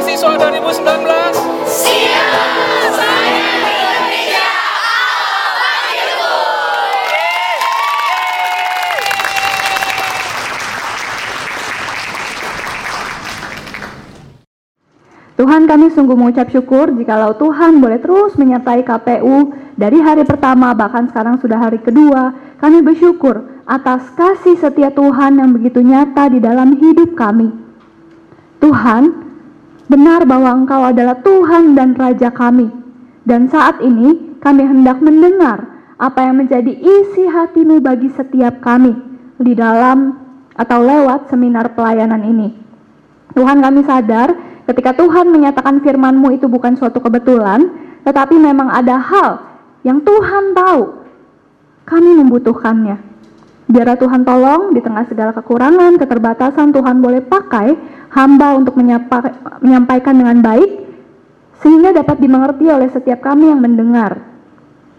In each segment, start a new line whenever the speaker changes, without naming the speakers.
2019?
Siap, saya Indonesia.
Tuhan kami sungguh mengucap syukur jikalau Tuhan boleh terus menyertai KPU dari hari pertama bahkan sekarang sudah hari kedua. Kami bersyukur atas kasih setia Tuhan yang begitu nyata di dalam hidup kami. Tuhan, benar bahwa Engkau adalah Tuhan dan Raja kami. Dan saat ini kami hendak mendengar apa yang menjadi isi hatimu bagi setiap kami di dalam atau lewat seminar pelayanan ini. Tuhan kami sadar ketika Tuhan menyatakan firman-Mu itu bukan suatu kebetulan, tetapi memang ada hal yang Tuhan tahu kami membutuhkannya. Biarlah Tuhan tolong di tengah segala kekurangan, keterbatasan Tuhan boleh pakai hamba untuk menyampaikan dengan baik sehingga dapat dimengerti oleh setiap kami yang mendengar.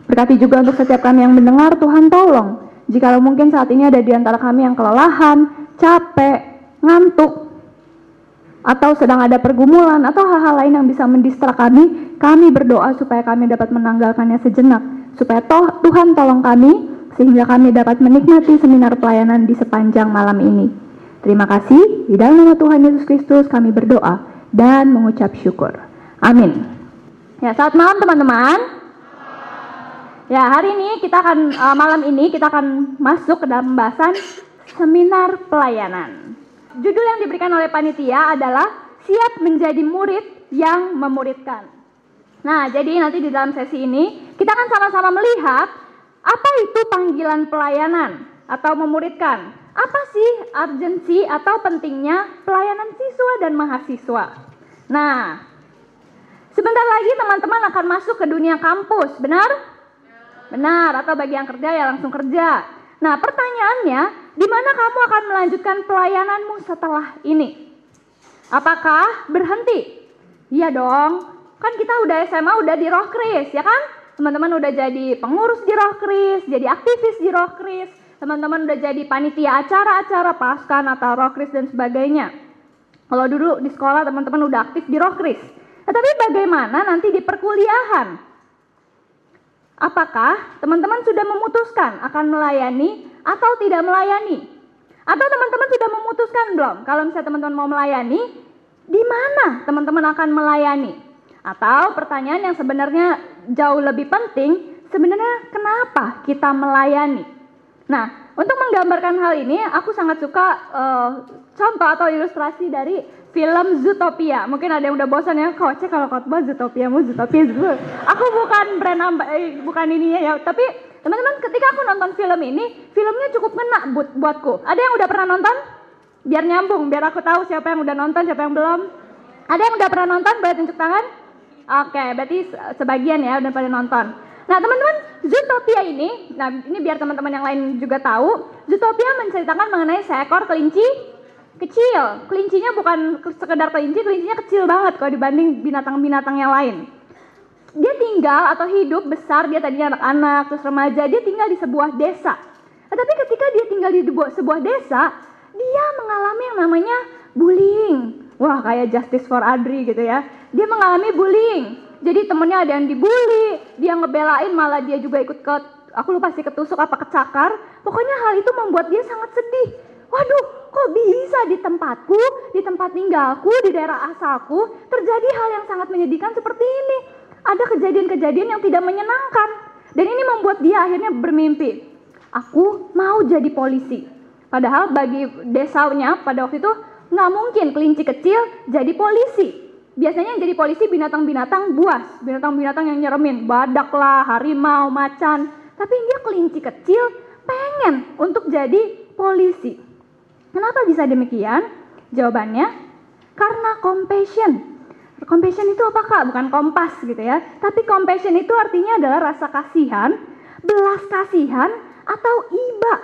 Berkati juga untuk setiap kami yang mendengar, Tuhan tolong. Jikalau mungkin saat ini ada di antara kami yang kelelahan, capek, ngantuk, atau sedang ada pergumulan atau hal-hal lain yang bisa mendistra kami, kami berdoa supaya kami dapat menanggalkannya sejenak, supaya toh, Tuhan tolong kami sehingga kami dapat menikmati seminar pelayanan di sepanjang malam ini. Terima kasih, di dalam nama Tuhan Yesus Kristus kami berdoa dan mengucap syukur. Amin. Ya, saat malam teman-teman. Ya, hari ini kita akan uh, malam ini kita akan masuk ke dalam pembahasan seminar pelayanan. Judul yang diberikan oleh panitia adalah siap menjadi murid yang memuridkan. Nah, jadi nanti di dalam sesi ini kita akan sama-sama melihat apa itu panggilan pelayanan atau memuridkan? Apa sih urgensi atau pentingnya pelayanan siswa dan mahasiswa? Nah, sebentar lagi teman-teman akan masuk ke dunia kampus, benar? Benar, atau bagi yang kerja ya langsung kerja. Nah, pertanyaannya, di mana kamu akan melanjutkan pelayananmu setelah ini? Apakah berhenti? Iya dong, kan kita udah SMA udah di Rohkris, ya kan? teman-teman udah jadi pengurus di Rohkris, jadi aktivis di Rohkris, teman-teman udah jadi panitia acara-acara paskan atau Rohkris dan sebagainya. Kalau dulu di sekolah teman-teman udah aktif di Rohkris. Tetapi bagaimana nanti di perkuliahan? Apakah teman-teman sudah memutuskan akan melayani atau tidak melayani? Atau teman-teman sudah memutuskan belum? Kalau misalnya teman-teman mau melayani, di mana teman-teman akan melayani? Atau pertanyaan yang sebenarnya jauh lebih penting, sebenarnya kenapa kita melayani? Nah, untuk menggambarkan hal ini, aku sangat suka uh, contoh atau ilustrasi dari film Zootopia. Mungkin ada yang udah bosan ya, kok cek kalau khotbah Zootopia, mau Zootopia, Zootopia. Aku bukan brand eh, bukan ininya ya, tapi teman-teman ketika aku nonton film ini, filmnya cukup ngena buat buatku. Ada yang udah pernah nonton? Biar nyambung, biar aku tahu siapa yang udah nonton, siapa yang belum. Ada yang udah pernah nonton? Boleh tunjuk tangan? Oke, berarti sebagian ya udah pada nonton. Nah teman-teman, Zootopia ini, nah ini biar teman-teman yang lain juga tahu, Zootopia menceritakan mengenai seekor kelinci kecil. Kelincinya bukan sekedar kelinci, kelincinya kecil banget kalau dibanding binatang-binatang yang lain. Dia tinggal atau hidup besar, dia tadinya anak-anak, terus remaja, dia tinggal di sebuah desa. Tetapi ketika dia tinggal di sebuah desa, dia mengalami yang namanya bullying. Wah kayak Justice for Adri gitu ya dia mengalami bullying. Jadi temennya ada yang dibully, dia ngebelain malah dia juga ikut ke, aku lupa sih ketusuk apa kecakar. Pokoknya hal itu membuat dia sangat sedih. Waduh, kok bisa di tempatku, di tempat tinggalku, di daerah asalku, terjadi hal yang sangat menyedihkan seperti ini. Ada kejadian-kejadian yang tidak menyenangkan. Dan ini membuat dia akhirnya bermimpi. Aku mau jadi polisi. Padahal bagi desanya pada waktu itu nggak mungkin kelinci kecil jadi polisi biasanya yang jadi polisi binatang-binatang buas, binatang-binatang yang nyeremin, badak lah, harimau, macan. Tapi dia kelinci kecil pengen untuk jadi polisi. Kenapa bisa demikian? Jawabannya karena compassion. Compassion itu apa kak? Bukan kompas gitu ya. Tapi compassion itu artinya adalah rasa kasihan, belas kasihan, atau iba.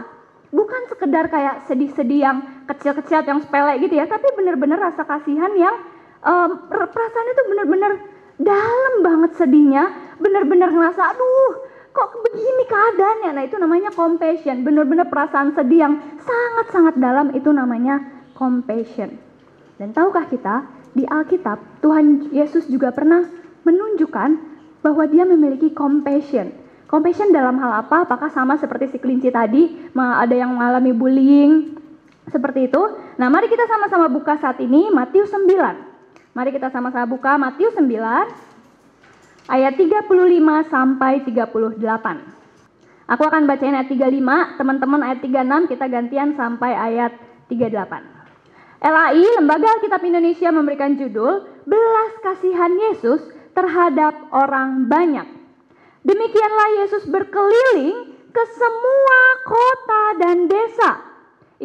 Bukan sekedar kayak sedih-sedih yang kecil-kecil yang sepele gitu ya. Tapi benar-benar rasa kasihan yang um, perasaan itu benar-benar dalam banget sedihnya, benar-benar ngerasa, aduh kok begini keadaannya. Nah itu namanya compassion, benar-benar perasaan sedih yang sangat-sangat dalam itu namanya compassion. Dan tahukah kita, di Alkitab Tuhan Yesus juga pernah menunjukkan bahwa dia memiliki compassion. Compassion dalam hal apa? Apakah sama seperti si kelinci tadi, ada yang mengalami bullying, seperti itu. Nah, mari kita sama-sama buka saat ini Matius 9. Mari kita sama-sama buka Matius 9 ayat 35 sampai 38. Aku akan bacain ayat 35, teman-teman ayat 36 kita gantian sampai ayat 38. LAI, Lembaga Alkitab Indonesia memberikan judul Belas Kasihan Yesus terhadap orang banyak. Demikianlah Yesus berkeliling ke semua kota dan desa.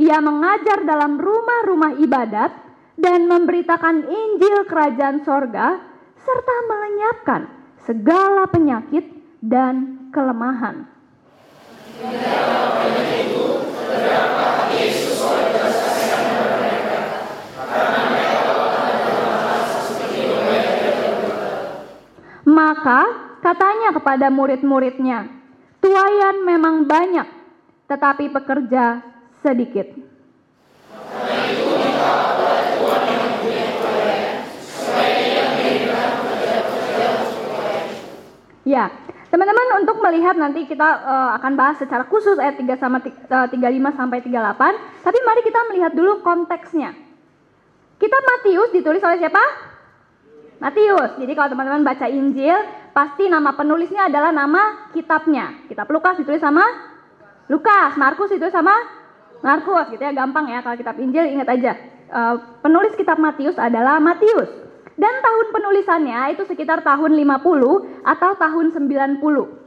Ia mengajar dalam rumah-rumah ibadat dan memberitakan Injil Kerajaan Sorga serta melenyapkan segala penyakit dan kelemahan. Maka katanya kepada murid-muridnya, tuayan memang banyak, tetapi pekerja sedikit. Ya, teman-teman untuk melihat nanti kita uh, akan bahas secara khusus ayat 3 sama 35 eh, sampai 38, tapi mari kita melihat dulu konteksnya. Kita Matius ditulis oleh siapa? Matius. Jadi kalau teman-teman baca Injil, pasti nama penulisnya adalah nama kitabnya. Kitab Lukas ditulis sama Lukas, Markus ditulis sama Markus gitu ya, gampang ya kalau kitab Injil ingat aja. Uh, penulis kitab Matius adalah Matius. Dan tahun penulisannya itu sekitar tahun 50 atau tahun 90.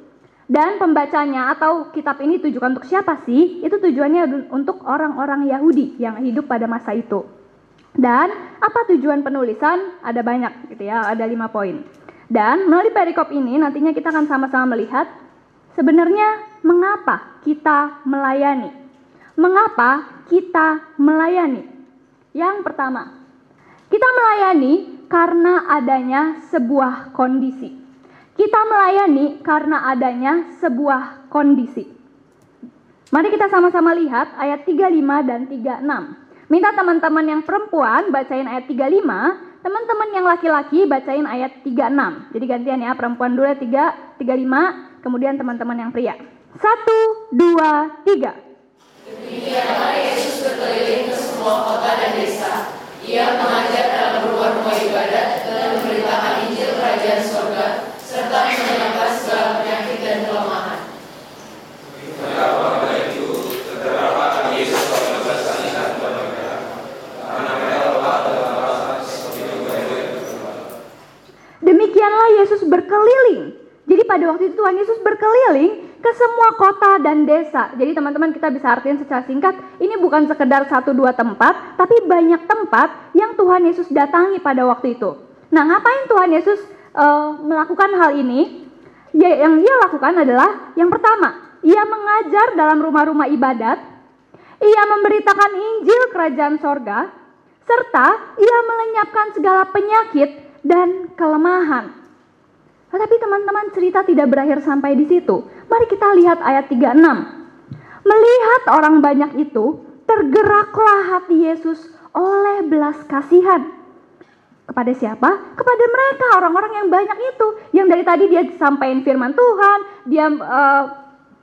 Dan pembacanya atau kitab ini tujukan untuk siapa sih? Itu tujuannya untuk orang-orang Yahudi yang hidup pada masa itu. Dan apa tujuan penulisan? Ada banyak gitu ya, ada lima poin. Dan melalui perikop ini nantinya kita akan sama-sama melihat sebenarnya mengapa kita melayani. Mengapa kita melayani? Yang pertama, kita melayani karena adanya sebuah kondisi. Kita melayani karena adanya sebuah kondisi. Mari kita sama-sama lihat ayat 35 dan 36. Minta teman-teman yang perempuan bacain ayat 35, teman-teman yang laki-laki bacain ayat 36. Jadi gantian ya, perempuan dulu 3, 35, kemudian teman-teman yang pria. Satu, dua, tiga.
Demikianlah Yesus berkeliling ke semua kota dan desa. Ia mengajar dalam rumah-rumah ibadat dan memberitakan Injil Kerajaan Surga serta menyembuhkan segala penyakit dan kelemahan.
Demikianlah Yesus berkeliling. Jadi pada waktu itu Tuhan Yesus berkeliling ke semua kota dan desa. Jadi teman-teman kita bisa artikan secara singkat, ini bukan sekedar satu dua tempat, tapi banyak tempat yang Tuhan Yesus datangi pada waktu itu. Nah, ngapain Tuhan Yesus uh, melakukan hal ini? Ya, yang dia lakukan adalah yang pertama, ia mengajar dalam rumah-rumah ibadat, ia memberitakan Injil kerajaan sorga, serta ia melenyapkan segala penyakit dan kelemahan. Tetapi teman-teman cerita tidak berakhir sampai di situ. Mari kita lihat ayat 36. Melihat orang banyak itu, tergeraklah hati Yesus oleh belas kasihan. Kepada siapa? Kepada mereka, orang-orang yang banyak itu. Yang dari tadi dia sampaikan firman Tuhan, dia uh,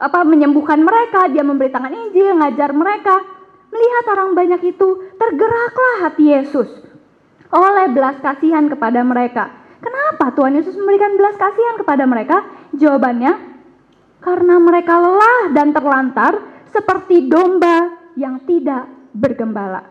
apa menyembuhkan mereka, dia memberitakan Injil, ngajar mereka. Melihat orang banyak itu, tergeraklah hati Yesus oleh belas kasihan kepada mereka. Kenapa Tuhan Yesus memberikan belas kasihan kepada mereka? Jawabannya, karena mereka lelah dan terlantar seperti domba yang tidak bergembala.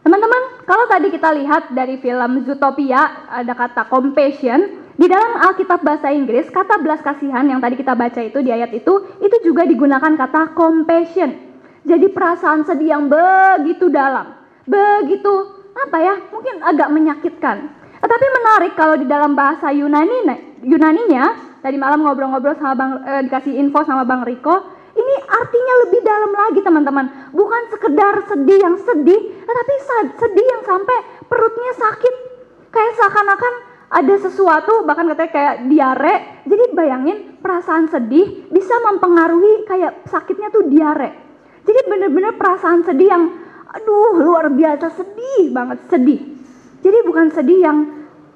Teman-teman, kalau tadi kita lihat dari film Zootopia ada kata compassion, di dalam Alkitab bahasa Inggris kata belas kasihan yang tadi kita baca itu di ayat itu, itu juga digunakan kata compassion. Jadi perasaan sedih yang begitu dalam, begitu apa ya, mungkin agak menyakitkan. Tetapi menarik kalau di dalam bahasa Yunani Yunaninya tadi malam ngobrol-ngobrol sama Bang eh, dikasih info sama Bang Riko, ini artinya lebih dalam lagi teman-teman. Bukan sekedar sedih yang sedih, tetapi sedih yang sampai perutnya sakit. Kayak seakan-akan ada sesuatu bahkan katanya kayak diare. Jadi bayangin perasaan sedih bisa mempengaruhi kayak sakitnya tuh diare. Jadi bener-bener perasaan sedih yang aduh luar biasa sedih banget sedih. Jadi bukan sedih yang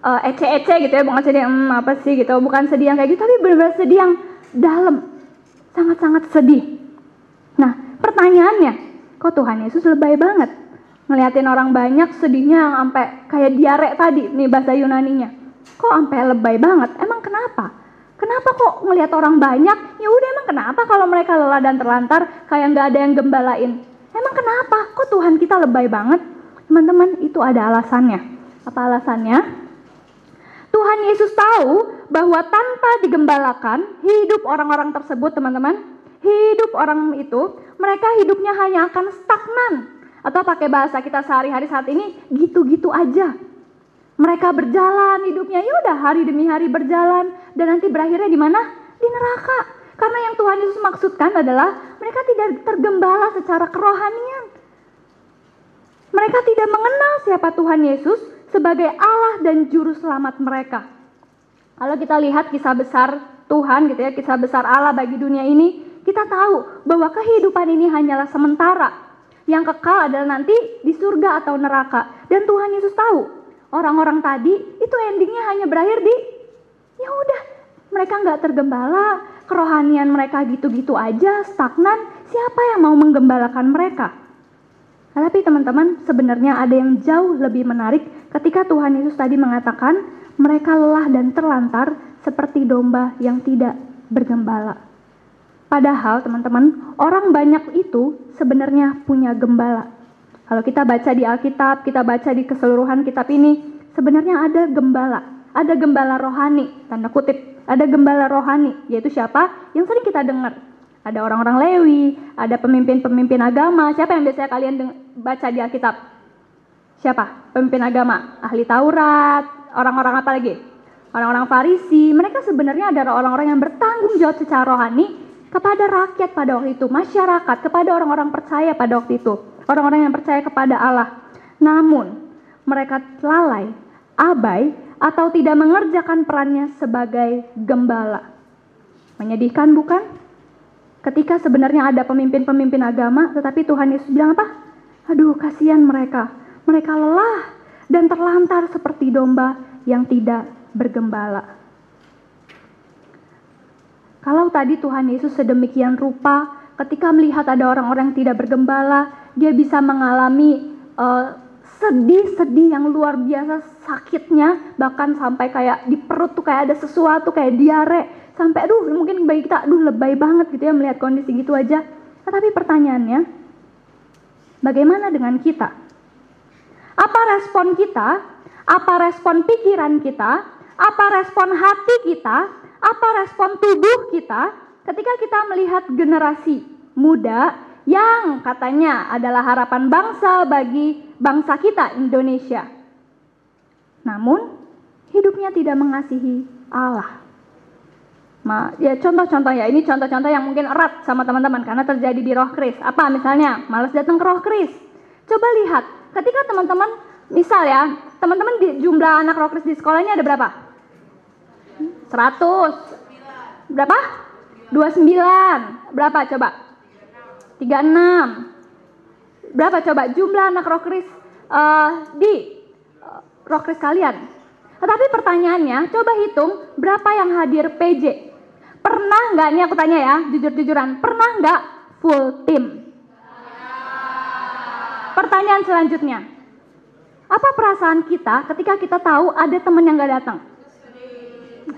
uh, ece-ece gitu ya, bukan sedih yang hmm, apa sih gitu, bukan sedih yang kayak gitu, tapi benar-benar sedih yang dalam, sangat-sangat sedih. Nah, pertanyaannya, kok Tuhan Yesus lebay banget? Ngeliatin orang banyak sedihnya yang sampai kayak diare tadi nih bahasa Yunaninya. Kok sampai lebay banget? Emang kenapa? Kenapa kok ngelihat orang banyak? Ya udah emang kenapa kalau mereka lelah dan terlantar kayak nggak ada yang gembalain? Emang kenapa? Kok Tuhan kita lebay banget? Teman-teman, itu ada alasannya. Apa alasannya? Tuhan Yesus tahu bahwa tanpa digembalakan, hidup orang-orang tersebut, teman-teman, hidup orang itu, mereka hidupnya hanya akan stagnan. Atau pakai bahasa kita sehari-hari saat ini, gitu-gitu aja. Mereka berjalan hidupnya, ya udah hari demi hari berjalan, dan nanti berakhirnya di mana? Di neraka. Karena yang Tuhan Yesus maksudkan adalah mereka tidak tergembala secara kerohanian. Mereka tidak mengenal siapa Tuhan Yesus sebagai Allah dan juru selamat mereka. Kalau kita lihat kisah besar Tuhan gitu ya, kisah besar Allah bagi dunia ini, kita tahu bahwa kehidupan ini hanyalah sementara. Yang kekal adalah nanti di surga atau neraka. Dan Tuhan Yesus tahu, orang-orang tadi itu endingnya hanya berakhir di ya udah mereka nggak tergembala, kerohanian mereka gitu-gitu aja, stagnan. Siapa yang mau menggembalakan mereka? Tapi teman-teman, sebenarnya ada yang jauh lebih menarik ketika Tuhan Yesus tadi mengatakan mereka lelah dan terlantar seperti domba yang tidak bergembala. Padahal teman-teman, orang banyak itu sebenarnya punya gembala. Kalau kita baca di Alkitab, kita baca di keseluruhan kitab ini, sebenarnya ada gembala. Ada gembala rohani, tanda kutip. Ada gembala rohani, yaitu siapa? Yang sering kita dengar, ada orang-orang Lewi, ada pemimpin-pemimpin agama. Siapa yang biasanya kalian baca di Alkitab? Siapa? Pemimpin agama, ahli Taurat, orang-orang apa lagi? Orang-orang Farisi. Mereka sebenarnya adalah orang-orang yang bertanggung jawab secara rohani kepada rakyat pada waktu itu, masyarakat, kepada orang-orang percaya pada waktu itu, orang-orang yang percaya kepada Allah. Namun, mereka lalai, abai, atau tidak mengerjakan perannya sebagai gembala. Menyedihkan bukan? Ketika sebenarnya ada pemimpin-pemimpin agama, tetapi Tuhan Yesus bilang apa? Aduh, kasihan mereka. Mereka lelah dan terlantar seperti domba yang tidak bergembala. Kalau tadi Tuhan Yesus sedemikian rupa, ketika melihat ada orang-orang tidak bergembala, dia bisa mengalami uh, sedih-sedih yang luar biasa sakitnya, bahkan sampai kayak di perut tuh kayak ada sesuatu kayak diare, sampai aduh mungkin bagi kita aduh lebay banget gitu ya melihat kondisi gitu aja. Tetapi pertanyaannya, bagaimana dengan kita? Apa respon kita? Apa respon pikiran kita? Apa respon hati kita? Apa respon tubuh kita ketika kita melihat generasi muda yang katanya adalah harapan bangsa bagi bangsa kita Indonesia. Namun hidupnya tidak mengasihi Allah. Ma, ya contoh-contoh ya, ini contoh-contoh yang mungkin erat sama teman-teman karena terjadi di roh kris. Apa misalnya? Males datang ke roh kris. Coba lihat, ketika teman-teman, misal ya, teman-teman di jumlah anak roh kris di sekolahnya ada berapa? 100. Berapa? 29. Berapa coba? 36. Berapa coba jumlah anak roh kris uh, di uh, roh kris kalian? Tetapi pertanyaannya, coba hitung berapa yang hadir PJ Pernah nggak, ini aku tanya ya, jujur-jujuran, pernah nggak full tim? Pertanyaan selanjutnya, apa perasaan kita ketika kita tahu ada teman yang nggak datang?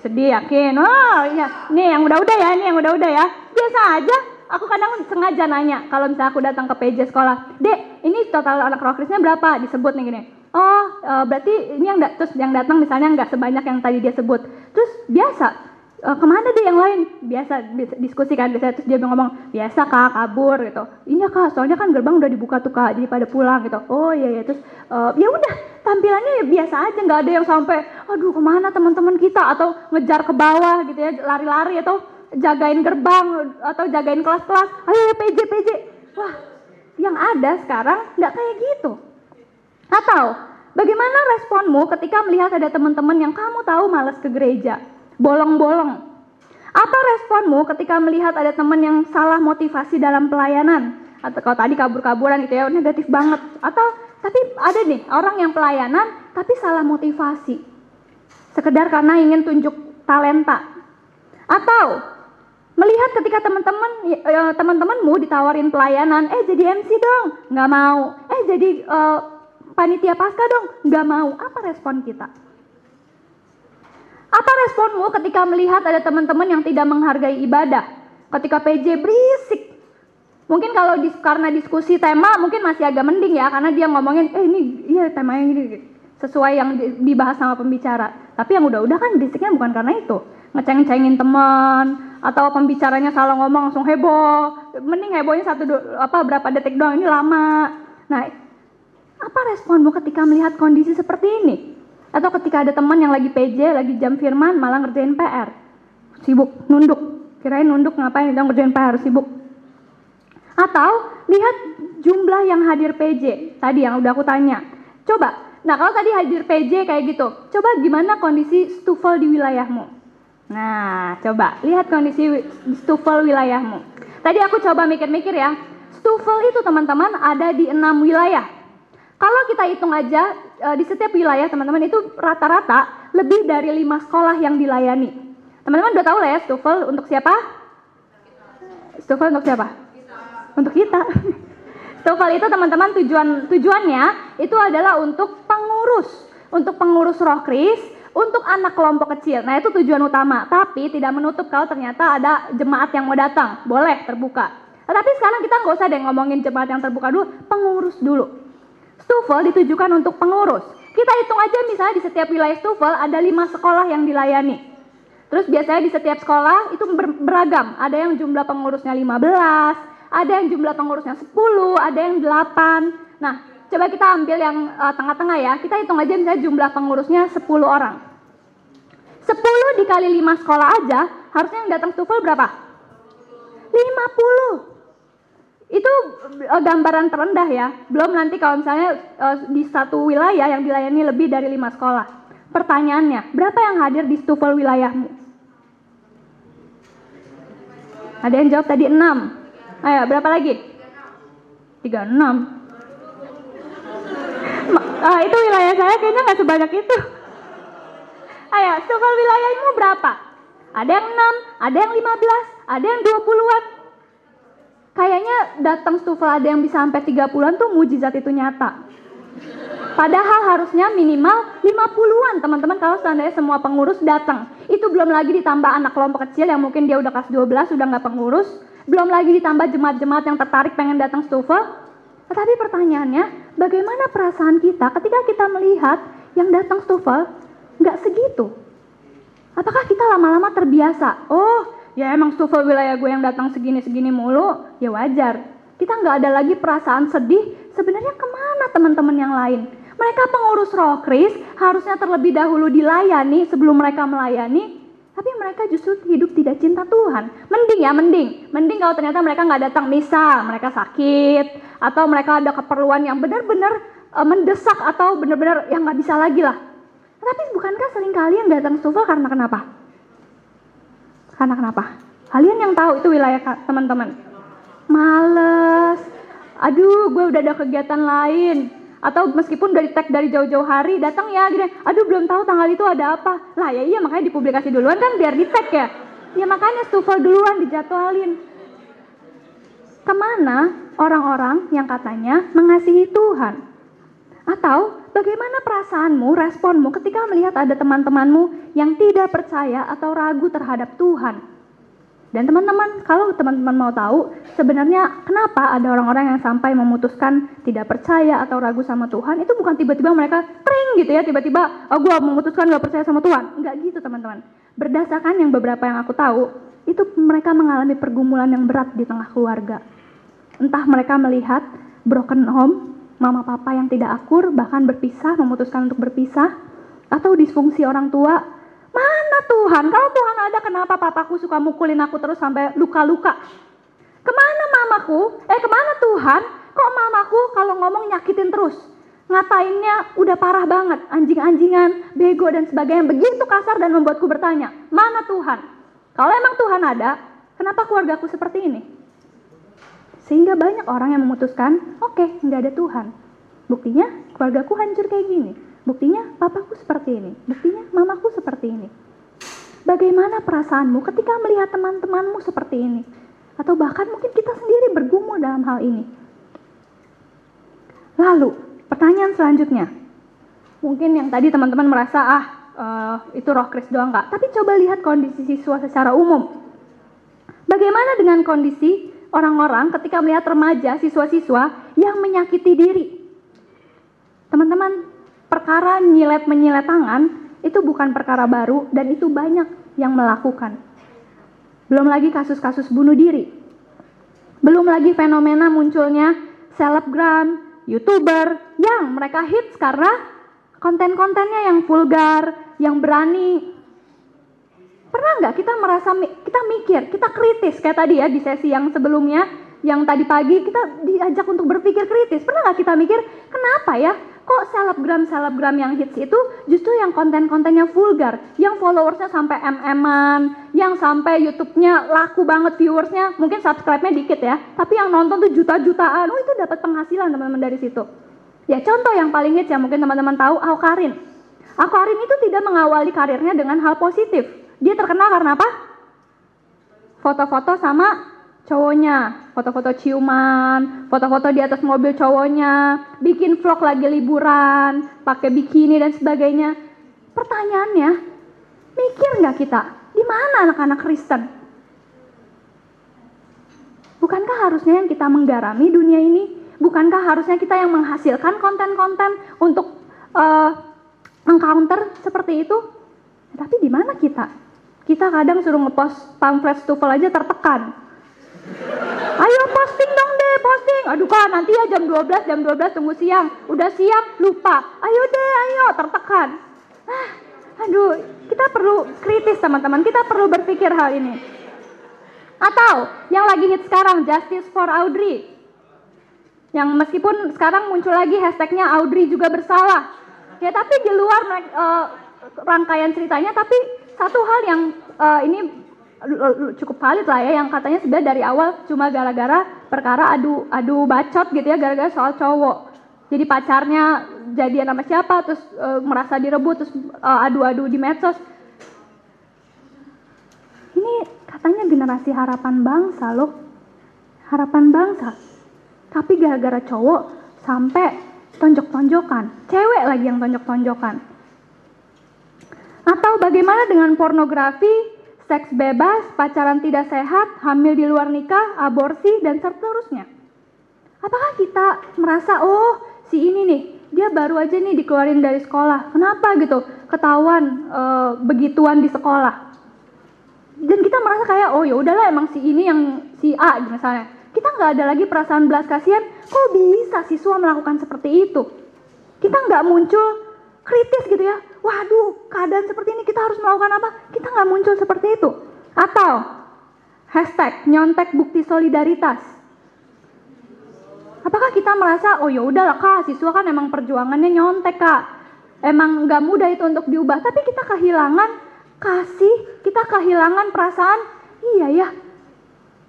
Sedih, yakin. Oh iya, nih yang udah-udah ya, ini yang udah-udah ya. Biasa aja, aku kadang sengaja nanya kalau misalnya aku datang ke PJ sekolah, dek, ini total anak rokrisnya berapa? Disebut nih gini. Oh, eh, berarti ini yang terus yang datang misalnya nggak sebanyak yang tadi dia sebut. Terus biasa, e, ke mana deh yang lain biasa diskusi kan biasa terus dia ngomong biasa kak kabur gitu iya kak soalnya kan gerbang udah dibuka tuh kak jadi pada pulang gitu oh iya iya terus e, ya udah tampilannya ya biasa aja nggak ada yang sampai aduh ke mana teman-teman kita atau ngejar ke bawah gitu ya lari-lari atau jagain gerbang atau jagain kelas-kelas. Ayo PJ PJ wah yang ada sekarang nggak kayak gitu. Atau bagaimana responmu ketika melihat ada teman-teman yang kamu tahu malas ke gereja? Bolong-bolong. Apa responmu ketika melihat ada teman yang salah motivasi dalam pelayanan? atau kalau tadi kabur-kaburan gitu ya negatif banget. Atau tapi ada nih orang yang pelayanan tapi salah motivasi. Sekedar karena ingin tunjuk talenta. Atau melihat ketika teman-teman eh, teman-temanmu ditawarin pelayanan eh jadi MC dong. Nggak mau. Eh jadi eh, panitia pasca dong. Nggak mau. Apa respon kita? Apa responmu ketika melihat ada teman-teman yang tidak menghargai ibadah? Ketika PJ berisik. Mungkin kalau dis, karena diskusi tema mungkin masih agak mending ya karena dia ngomongin eh ini iya temanya gini sesuai yang dibahas sama pembicara. Tapi yang udah-udah kan berisiknya bukan karena itu. Ngeceng-cengin teman atau pembicaranya salah ngomong langsung heboh. Mending hebohnya satu apa berapa detik doang ini lama. Nah apa responmu ketika melihat kondisi seperti ini? Atau ketika ada teman yang lagi PJ lagi jam firman malah ngerjain PR sibuk nunduk. Kirain nunduk ngapain dong ngerjain PR sibuk. Atau lihat jumlah yang hadir PJ tadi yang udah aku tanya. Coba nah kalau tadi hadir PJ kayak gitu coba gimana kondisi stufel di wilayahmu Nah, coba lihat kondisi stufel wilayahmu. Tadi aku coba mikir-mikir ya. Stufel itu teman-teman ada di enam wilayah. Kalau kita hitung aja e, di setiap wilayah teman-teman itu rata-rata lebih dari lima sekolah yang dilayani. Teman-teman udah tahu lah ya stufel untuk siapa? Stufel untuk siapa? Untuk kita. Stufel itu teman-teman tujuan tujuannya itu adalah untuk pengurus, untuk pengurus roh kris untuk anak kelompok kecil. Nah, itu tujuan utama. Tapi tidak menutup kalau ternyata ada jemaat yang mau datang. Boleh terbuka. Tetapi sekarang kita nggak usah deh ngomongin jemaat yang terbuka dulu, pengurus dulu. Stufel ditujukan untuk pengurus. Kita hitung aja misalnya di setiap wilayah Stufel ada lima sekolah yang dilayani. Terus biasanya di setiap sekolah itu beragam. Ada yang jumlah pengurusnya 15, ada yang jumlah pengurusnya 10, ada yang 8. Nah, Coba kita ambil yang uh, tengah-tengah ya. Kita hitung aja misalnya jumlah pengurusnya 10 orang. 10 dikali 5 sekolah aja, harusnya yang datang stufel berapa? 50. Itu uh, gambaran terendah ya. Belum nanti kalau misalnya uh, di satu wilayah yang dilayani lebih dari 5 sekolah. Pertanyaannya, berapa yang hadir di stufel wilayahmu? Ada yang jawab tadi 6. Ayo, berapa lagi? 36 ah, itu wilayah saya kayaknya nggak sebanyak itu. Ayo, stufel wilayahmu berapa? Ada yang 6, ada yang 15, ada yang 20-an. Kayaknya datang stufel ada yang bisa sampai 30-an tuh mujizat itu nyata. Padahal harusnya minimal 50-an teman-teman kalau seandainya semua pengurus datang. Itu belum lagi ditambah anak kelompok kecil yang mungkin dia udah kelas 12, udah nggak pengurus. Belum lagi ditambah jemaat-jemaat yang tertarik pengen datang stufel. Tetapi pertanyaannya, bagaimana perasaan kita ketika kita melihat yang datang stufel nggak segitu? Apakah kita lama-lama terbiasa? Oh, ya emang stufel wilayah gue yang datang segini-segini mulu, ya wajar. Kita nggak ada lagi perasaan sedih, sebenarnya ke mana teman-teman yang lain? Mereka pengurus roh kris harusnya terlebih dahulu dilayani sebelum mereka melayani, tapi mereka justru hidup tidak cinta Tuhan. Mending ya, mending. Mending kalau ternyata mereka nggak datang misa, mereka sakit, atau mereka ada keperluan yang benar-benar uh, mendesak atau benar-benar yang nggak bisa lagi lah. Tapi bukankah sering kali yang datang sufa karena kenapa? Karena kenapa? Kalian yang tahu itu wilayah teman-teman. Males. Aduh, gue udah ada kegiatan lain atau meskipun dari tag dari jauh-jauh hari datang ya gini aduh belum tahu tanggal itu ada apa. Lah ya iya makanya dipublikasi duluan kan biar di tag ya. Ya makanya stufel duluan dijadwalin. Ke mana orang-orang yang katanya mengasihi Tuhan? Atau bagaimana perasaanmu responmu ketika melihat ada teman-temanmu yang tidak percaya atau ragu terhadap Tuhan dan teman-teman, kalau teman-teman mau tahu, sebenarnya kenapa ada orang-orang yang sampai memutuskan tidak percaya atau ragu sama Tuhan, itu bukan tiba-tiba mereka kering gitu ya, tiba-tiba, oh gue memutuskan gak percaya sama Tuhan. Enggak gitu teman-teman. Berdasarkan yang beberapa yang aku tahu, itu mereka mengalami pergumulan yang berat di tengah keluarga. Entah mereka melihat broken home, mama papa yang tidak akur, bahkan berpisah, memutuskan untuk berpisah, atau disfungsi orang tua Mana Tuhan? Kalau Tuhan ada, kenapa papaku suka mukulin aku terus sampai luka-luka? Ke mana mamaku? Eh ke mana Tuhan? Kok mamaku kalau ngomong nyakitin terus? Ngatainnya udah parah banget, anjing-anjingan, bego dan sebagainya. Begitu kasar dan membuatku bertanya, mana Tuhan? Kalau emang Tuhan ada, kenapa keluargaku seperti ini? Sehingga banyak orang yang memutuskan, oke, okay, nggak ada Tuhan. Buktinya keluargaku hancur kayak gini. Buktinya papaku seperti ini. Buktinya mamaku seperti ini. Bagaimana perasaanmu ketika melihat teman-temanmu seperti ini? Atau bahkan mungkin kita sendiri bergumul dalam hal ini. Lalu, pertanyaan selanjutnya. Mungkin yang tadi teman-teman merasa, ah uh, itu roh kris doang nggak? Tapi coba lihat kondisi siswa secara umum. Bagaimana dengan kondisi orang-orang ketika melihat remaja, siswa-siswa yang menyakiti diri. Teman-teman, perkara nyilet-menyilet tangan itu bukan perkara baru dan itu banyak yang melakukan. Belum lagi kasus-kasus bunuh diri. Belum lagi fenomena munculnya selebgram, youtuber yang mereka hits karena konten-kontennya yang vulgar, yang berani Pernah nggak kita merasa kita mikir, kita kritis kayak tadi ya di sesi yang sebelumnya, yang tadi pagi kita diajak untuk berpikir kritis. Pernah nggak kita mikir kenapa ya kok selebgram-selebgram yang hits itu justru yang konten-kontennya vulgar, yang followersnya sampai mm-an, yang sampai YouTube-nya laku banget viewersnya, mungkin subscribe-nya dikit ya, tapi yang nonton tuh juta-jutaan, oh itu dapat penghasilan teman-teman dari situ. Ya contoh yang paling hits yang mungkin teman-teman tahu, Aukarin. Aukarin itu tidak mengawali karirnya dengan hal positif, dia terkenal karena apa? Foto-foto sama cowoknya, foto-foto ciuman, foto-foto di atas mobil cowoknya, bikin vlog lagi liburan, pakai bikini dan sebagainya. Pertanyaannya, mikir nggak kita, di mana anak-anak Kristen? Bukankah harusnya yang kita menggarami dunia ini? Bukankah harusnya kita yang menghasilkan konten-konten untuk uh, encounter seperti itu? Tapi di mana kita? Kita kadang suruh ngepost pamflet stufel aja tertekan. Ayo posting dong deh, posting. Aduh kak, nanti ya jam 12, jam 12 tunggu siang. Udah siang, lupa. Ayo deh, ayo, tertekan. Ah, aduh, kita perlu kritis teman-teman. Kita perlu berpikir hal ini. Atau yang lagi hit sekarang, Justice for Audrey. Yang meskipun sekarang muncul lagi hashtagnya Audrey juga bersalah. Ya tapi di luar uh, rangkaian ceritanya, tapi satu hal yang uh, ini cukup valid lah ya yang katanya sebenarnya dari awal cuma gara-gara perkara adu adu bacot gitu ya gara-gara soal cowok. Jadi pacarnya jadian sama siapa terus uh, merasa direbut terus uh, adu-adu di medsos. Ini katanya generasi harapan bangsa loh. Harapan bangsa. Tapi gara-gara cowok sampai tonjok-tonjokan. Cewek lagi yang tonjok-tonjokan. Atau bagaimana dengan pornografi, seks bebas, pacaran tidak sehat, hamil di luar nikah, aborsi, dan seterusnya? Apakah kita merasa, oh si ini nih, dia baru aja nih dikeluarin dari sekolah, kenapa gitu, ketahuan e, begituan di sekolah? Dan kita merasa kayak, oh ya udahlah emang si ini yang si A misalnya. Kita nggak ada lagi perasaan belas kasihan, kok bisa siswa melakukan seperti itu? Kita nggak muncul kritis gitu ya, waduh keadaan seperti ini kita harus melakukan apa? Kita nggak muncul seperti itu. Atau hashtag nyontek bukti solidaritas. Apakah kita merasa oh ya udahlah kak siswa kan emang perjuangannya nyontek kak, emang nggak mudah itu untuk diubah. Tapi kita kehilangan kasih, kita kehilangan perasaan. Iya ya,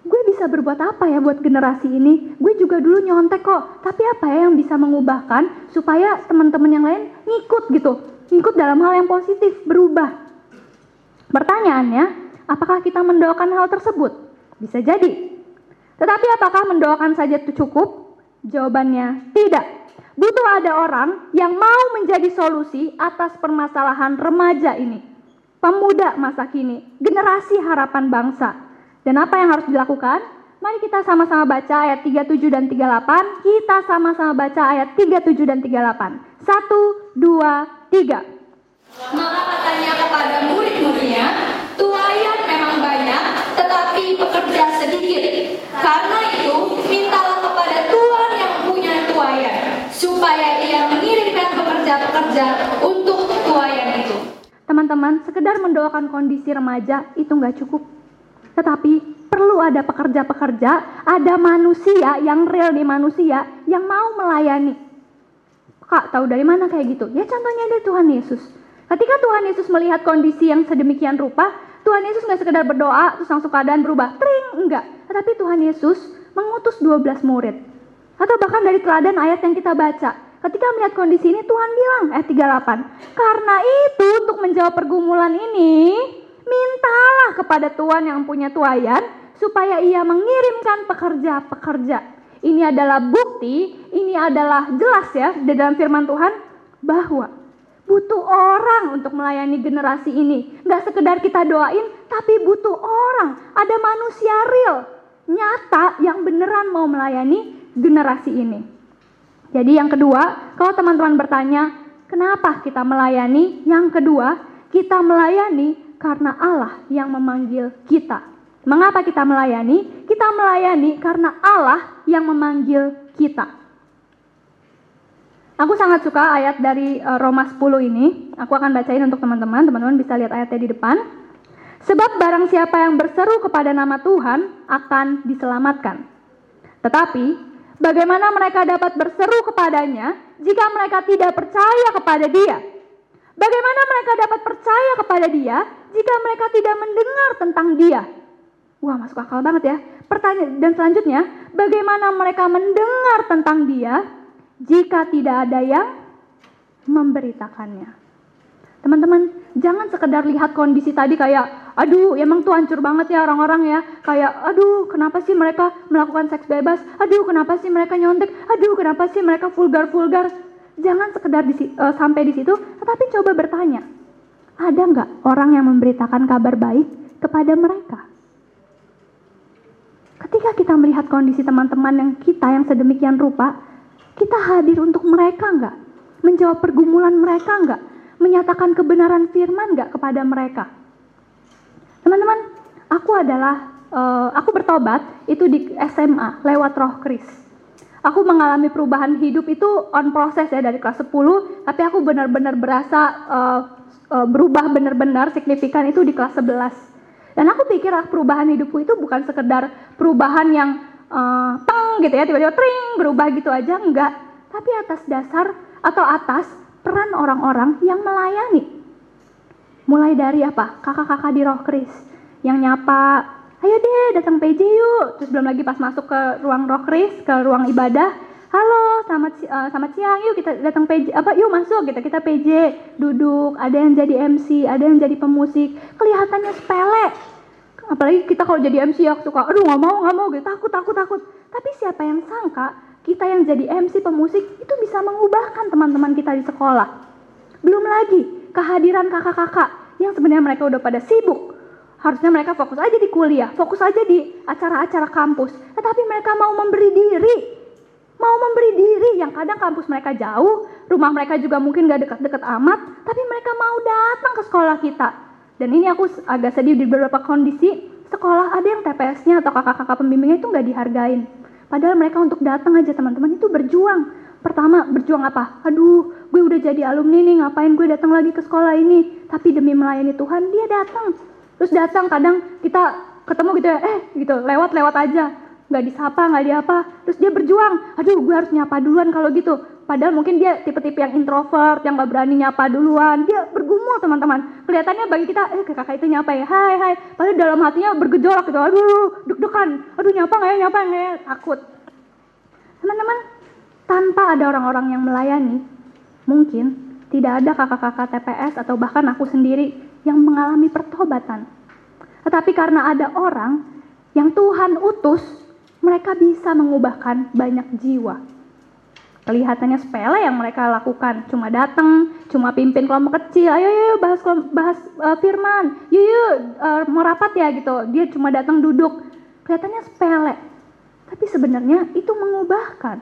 gue bisa berbuat apa ya buat generasi ini? Gue juga dulu nyontek kok, tapi apa ya yang bisa mengubahkan supaya teman-teman yang lain ngikut gitu? Ikut dalam hal yang positif, berubah. Pertanyaannya, apakah kita mendoakan hal tersebut? Bisa jadi. Tetapi apakah mendoakan saja itu cukup? Jawabannya tidak. Butuh ada orang yang mau menjadi solusi atas permasalahan remaja ini. Pemuda masa kini, generasi harapan bangsa. Dan apa yang harus dilakukan? Mari kita sama-sama baca ayat 37 dan 38. Kita sama-sama baca ayat 37 dan 38. Satu, dua, tiga.
Maka katanya kepada murid-muridnya, tuayan memang banyak, tetapi pekerja sedikit. Karena itu, mintalah kepada Tuhan yang punya tuayan, supaya ia mengirimkan pekerja-pekerja untuk tuayan itu.
Teman-teman, sekedar mendoakan kondisi remaja itu nggak cukup. Tetapi perlu ada pekerja-pekerja, ada manusia yang real di manusia yang mau melayani. Kak, tahu dari mana kayak gitu? Ya contohnya dari Tuhan Yesus. Ketika Tuhan Yesus melihat kondisi yang sedemikian rupa, Tuhan Yesus nggak sekedar berdoa terus langsung keadaan berubah, tring, enggak. Tetapi Tuhan Yesus mengutus 12 murid. Atau bahkan dari teladan ayat yang kita baca. Ketika melihat kondisi ini Tuhan bilang ayat 38. Karena itu untuk menjawab pergumulan ini, mintalah kepada Tuhan yang punya tuayan supaya ia mengirimkan pekerja-pekerja. Ini adalah bukti, ini adalah jelas ya di dalam firman Tuhan bahwa butuh orang untuk melayani generasi ini. Gak sekedar kita doain, tapi butuh orang. Ada manusia real, nyata yang beneran mau melayani generasi ini. Jadi yang kedua, kalau teman-teman bertanya, kenapa kita melayani? Yang kedua, kita melayani karena Allah yang memanggil kita. Mengapa kita melayani? Kita melayani karena Allah yang memanggil kita. Aku sangat suka ayat dari uh, Roma 10 ini. Aku akan bacain untuk teman-teman. Teman-teman bisa lihat ayatnya di depan. Sebab barang siapa yang berseru kepada nama Tuhan akan diselamatkan. Tetapi bagaimana mereka dapat berseru kepadanya jika mereka tidak percaya kepada dia? Bagaimana mereka dapat percaya kepada dia jika mereka tidak mendengar tentang dia? Wah, masuk akal banget ya. Pertanyaan dan selanjutnya, bagaimana mereka mendengar tentang dia jika tidak ada yang memberitakannya? Teman-teman, jangan sekedar lihat kondisi tadi kayak, aduh, emang tuh hancur banget ya orang-orang ya. Kayak, aduh, kenapa sih mereka melakukan seks bebas? Aduh, kenapa sih mereka nyontek? Aduh, kenapa sih mereka vulgar-vulgar? Jangan sekedar di, uh, sampai di situ, tetapi coba bertanya, ada nggak orang yang memberitakan kabar baik kepada mereka? Ketika kita melihat kondisi teman-teman yang kita yang sedemikian rupa, kita hadir untuk mereka nggak? Menjawab pergumulan mereka nggak? Menyatakan kebenaran firman nggak kepada mereka? Teman-teman, aku adalah, uh, aku bertobat itu di SMA lewat roh kris. Aku mengalami perubahan hidup itu on proses ya dari kelas 10, tapi aku benar-benar berasa uh, uh, berubah benar-benar signifikan itu di kelas 11 dan aku pikir perubahan hidupku itu bukan sekedar perubahan yang uh, teng gitu ya, tiba-tiba tring berubah gitu aja, enggak. Tapi atas dasar atau atas peran orang-orang yang melayani. Mulai dari apa? Kakak-kakak di roh kris yang nyapa, ayo deh datang PJ yuk. Terus belum lagi pas masuk ke ruang roh kris, ke ruang ibadah, halo selamat uh, selamat siang. Yuk kita datang PJ apa yuk masuk kita kita PJ duduk ada yang jadi MC ada yang jadi pemusik. Kelihatannya sepele. Apalagi kita kalau jadi MC ya suka aduh nggak mau nggak mau gitu. Takut takut takut. Tapi siapa yang sangka kita yang jadi MC pemusik itu bisa mengubahkan teman-teman kita di sekolah? Belum lagi kehadiran kakak-kakak yang sebenarnya mereka udah pada sibuk. Harusnya mereka fokus aja di kuliah fokus aja di acara-acara kampus. Tetapi mereka mau memberi diri mau memberi diri yang kadang kampus mereka jauh, rumah mereka juga mungkin gak dekat-dekat amat, tapi mereka mau datang ke sekolah kita. Dan ini aku agak sedih di beberapa kondisi, sekolah ada yang TPS-nya atau kakak-kakak pembimbingnya itu nggak dihargain. Padahal mereka untuk datang aja teman-teman itu berjuang. Pertama berjuang apa? Aduh, gue udah jadi alumni nih, ngapain gue datang lagi ke sekolah ini? Tapi demi melayani Tuhan, dia datang. Terus datang kadang kita ketemu gitu ya, eh gitu, lewat-lewat aja nggak disapa nggak diapa. Terus dia berjuang. Aduh gue harus nyapa duluan kalau gitu. Padahal mungkin dia tipe-tipe yang introvert yang nggak berani nyapa duluan. Dia bergumul teman-teman. Kelihatannya bagi kita eh kakak itu nyapa ya? Hai hai. Padahal dalam hatinya bergejolak gitu. Aduh deg-degan. Aduh nyapa nggak ya? Nyapa nggak ya? Takut. Teman-teman tanpa ada orang-orang yang melayani mungkin tidak ada kakak-kakak TPS atau bahkan aku sendiri yang mengalami pertobatan. Tetapi karena ada orang yang Tuhan utus mereka bisa mengubahkan banyak jiwa. Kelihatannya sepele yang mereka lakukan, cuma datang, cuma pimpin kelompok kecil, ayo ayo bahas bahas uh, firman, yuk yuk uh, mau rapat ya gitu. Dia cuma datang duduk, kelihatannya sepele, tapi sebenarnya itu mengubahkan.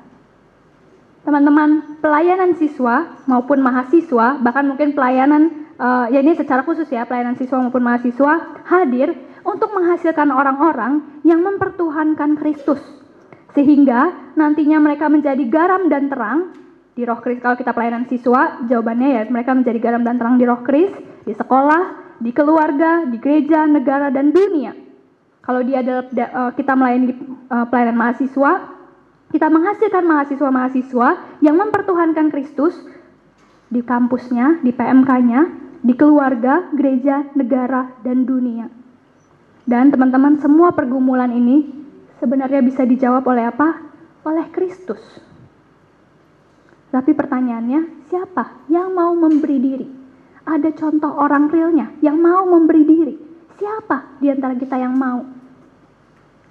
Teman-teman, pelayanan siswa maupun mahasiswa, bahkan mungkin pelayanan, uh, ya ini secara khusus ya, pelayanan siswa maupun mahasiswa hadir untuk menghasilkan orang-orang yang mempertuhankan Kristus. Sehingga nantinya mereka menjadi garam dan terang di roh kris. Kalau kita pelayanan siswa, jawabannya ya mereka menjadi garam dan terang di roh kris, di sekolah, di keluarga, di gereja, negara, dan dunia. Kalau dia adalah eh, kita melayani eh, pelayanan mahasiswa, kita menghasilkan mahasiswa-mahasiswa yang mempertuhankan Kristus di kampusnya, di PMK-nya, di keluarga, gereja, negara, dan dunia. Dan teman-teman semua pergumulan ini sebenarnya bisa dijawab oleh apa? Oleh Kristus. Tapi pertanyaannya, siapa yang mau memberi diri? Ada contoh orang realnya yang mau memberi diri. Siapa di antara kita yang mau?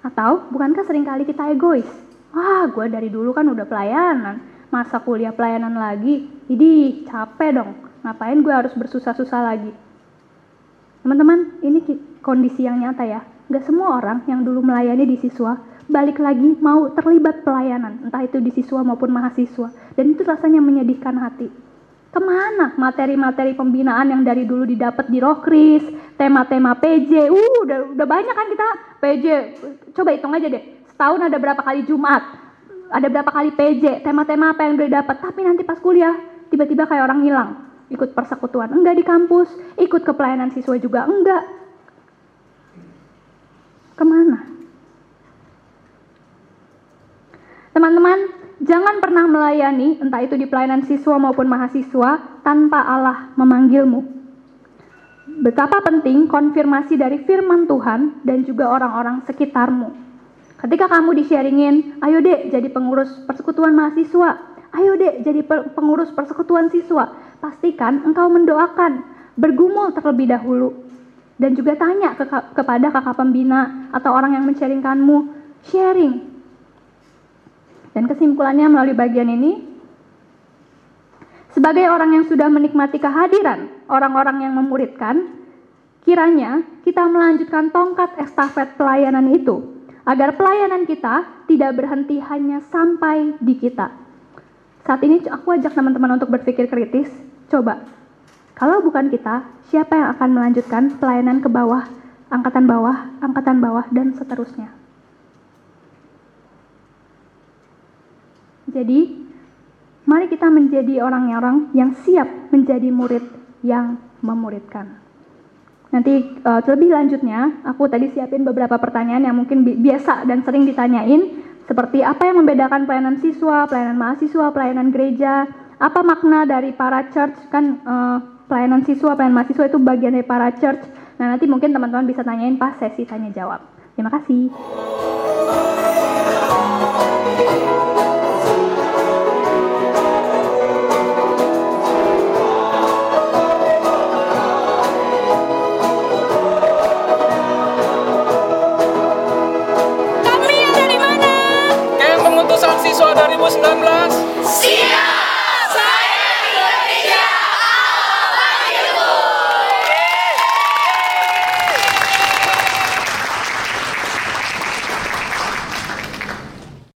Atau bukankah sering kali kita egois? Wah, gue dari dulu kan udah pelayanan. Masa kuliah pelayanan lagi? Idi, capek dong. Ngapain gue harus bersusah-susah lagi? Teman-teman, ini kondisi yang nyata ya. Gak semua orang yang dulu melayani di siswa balik lagi mau terlibat pelayanan, entah itu di siswa maupun mahasiswa. Dan itu rasanya menyedihkan hati. Ke mana materi-materi pembinaan yang dari dulu didapat di Rokris, tema-tema PJ, uh udah, udah banyak kan kita? PJ, coba hitung aja deh, setahun ada berapa kali Jumat, ada berapa kali PJ, tema-tema apa yang udah dapat, tapi nanti pas kuliah, tiba-tiba kayak orang hilang, ikut persekutuan, enggak di kampus, ikut ke pelayanan siswa juga, enggak. Ke mana? Teman-teman, jangan pernah melayani, entah itu di pelayanan siswa maupun mahasiswa, tanpa Allah memanggilmu. Betapa penting konfirmasi dari firman Tuhan dan juga orang-orang sekitarmu. Ketika kamu di-sharingin, ayo dek jadi pengurus persekutuan mahasiswa, ayo dek jadi pengurus persekutuan siswa, pastikan engkau mendoakan, bergumul terlebih dahulu, dan juga tanya ke, kepada kakak pembina atau orang yang men-sharingkanmu, sharing, dan kesimpulannya melalui bagian ini, sebagai orang yang sudah menikmati kehadiran orang-orang yang memuridkan, kiranya kita melanjutkan tongkat estafet pelayanan itu, agar pelayanan kita tidak berhenti hanya sampai di kita. Saat ini aku ajak teman-teman untuk berpikir kritis, coba, kalau bukan kita, siapa yang akan melanjutkan pelayanan ke bawah, angkatan bawah, angkatan bawah, dan seterusnya? Jadi, mari kita menjadi orang-orang yang siap menjadi murid yang memuridkan. Nanti uh, lebih lanjutnya, aku tadi siapin beberapa pertanyaan yang mungkin bi biasa dan sering ditanyain, seperti apa yang membedakan pelayanan siswa, pelayanan mahasiswa, pelayanan gereja, apa makna dari para church, kan uh, pelayanan siswa, pelayanan mahasiswa itu bagian dari para church. Nah nanti mungkin teman-teman bisa tanyain pas sesi tanya jawab. Terima kasih.
Siswa 2019? Siap!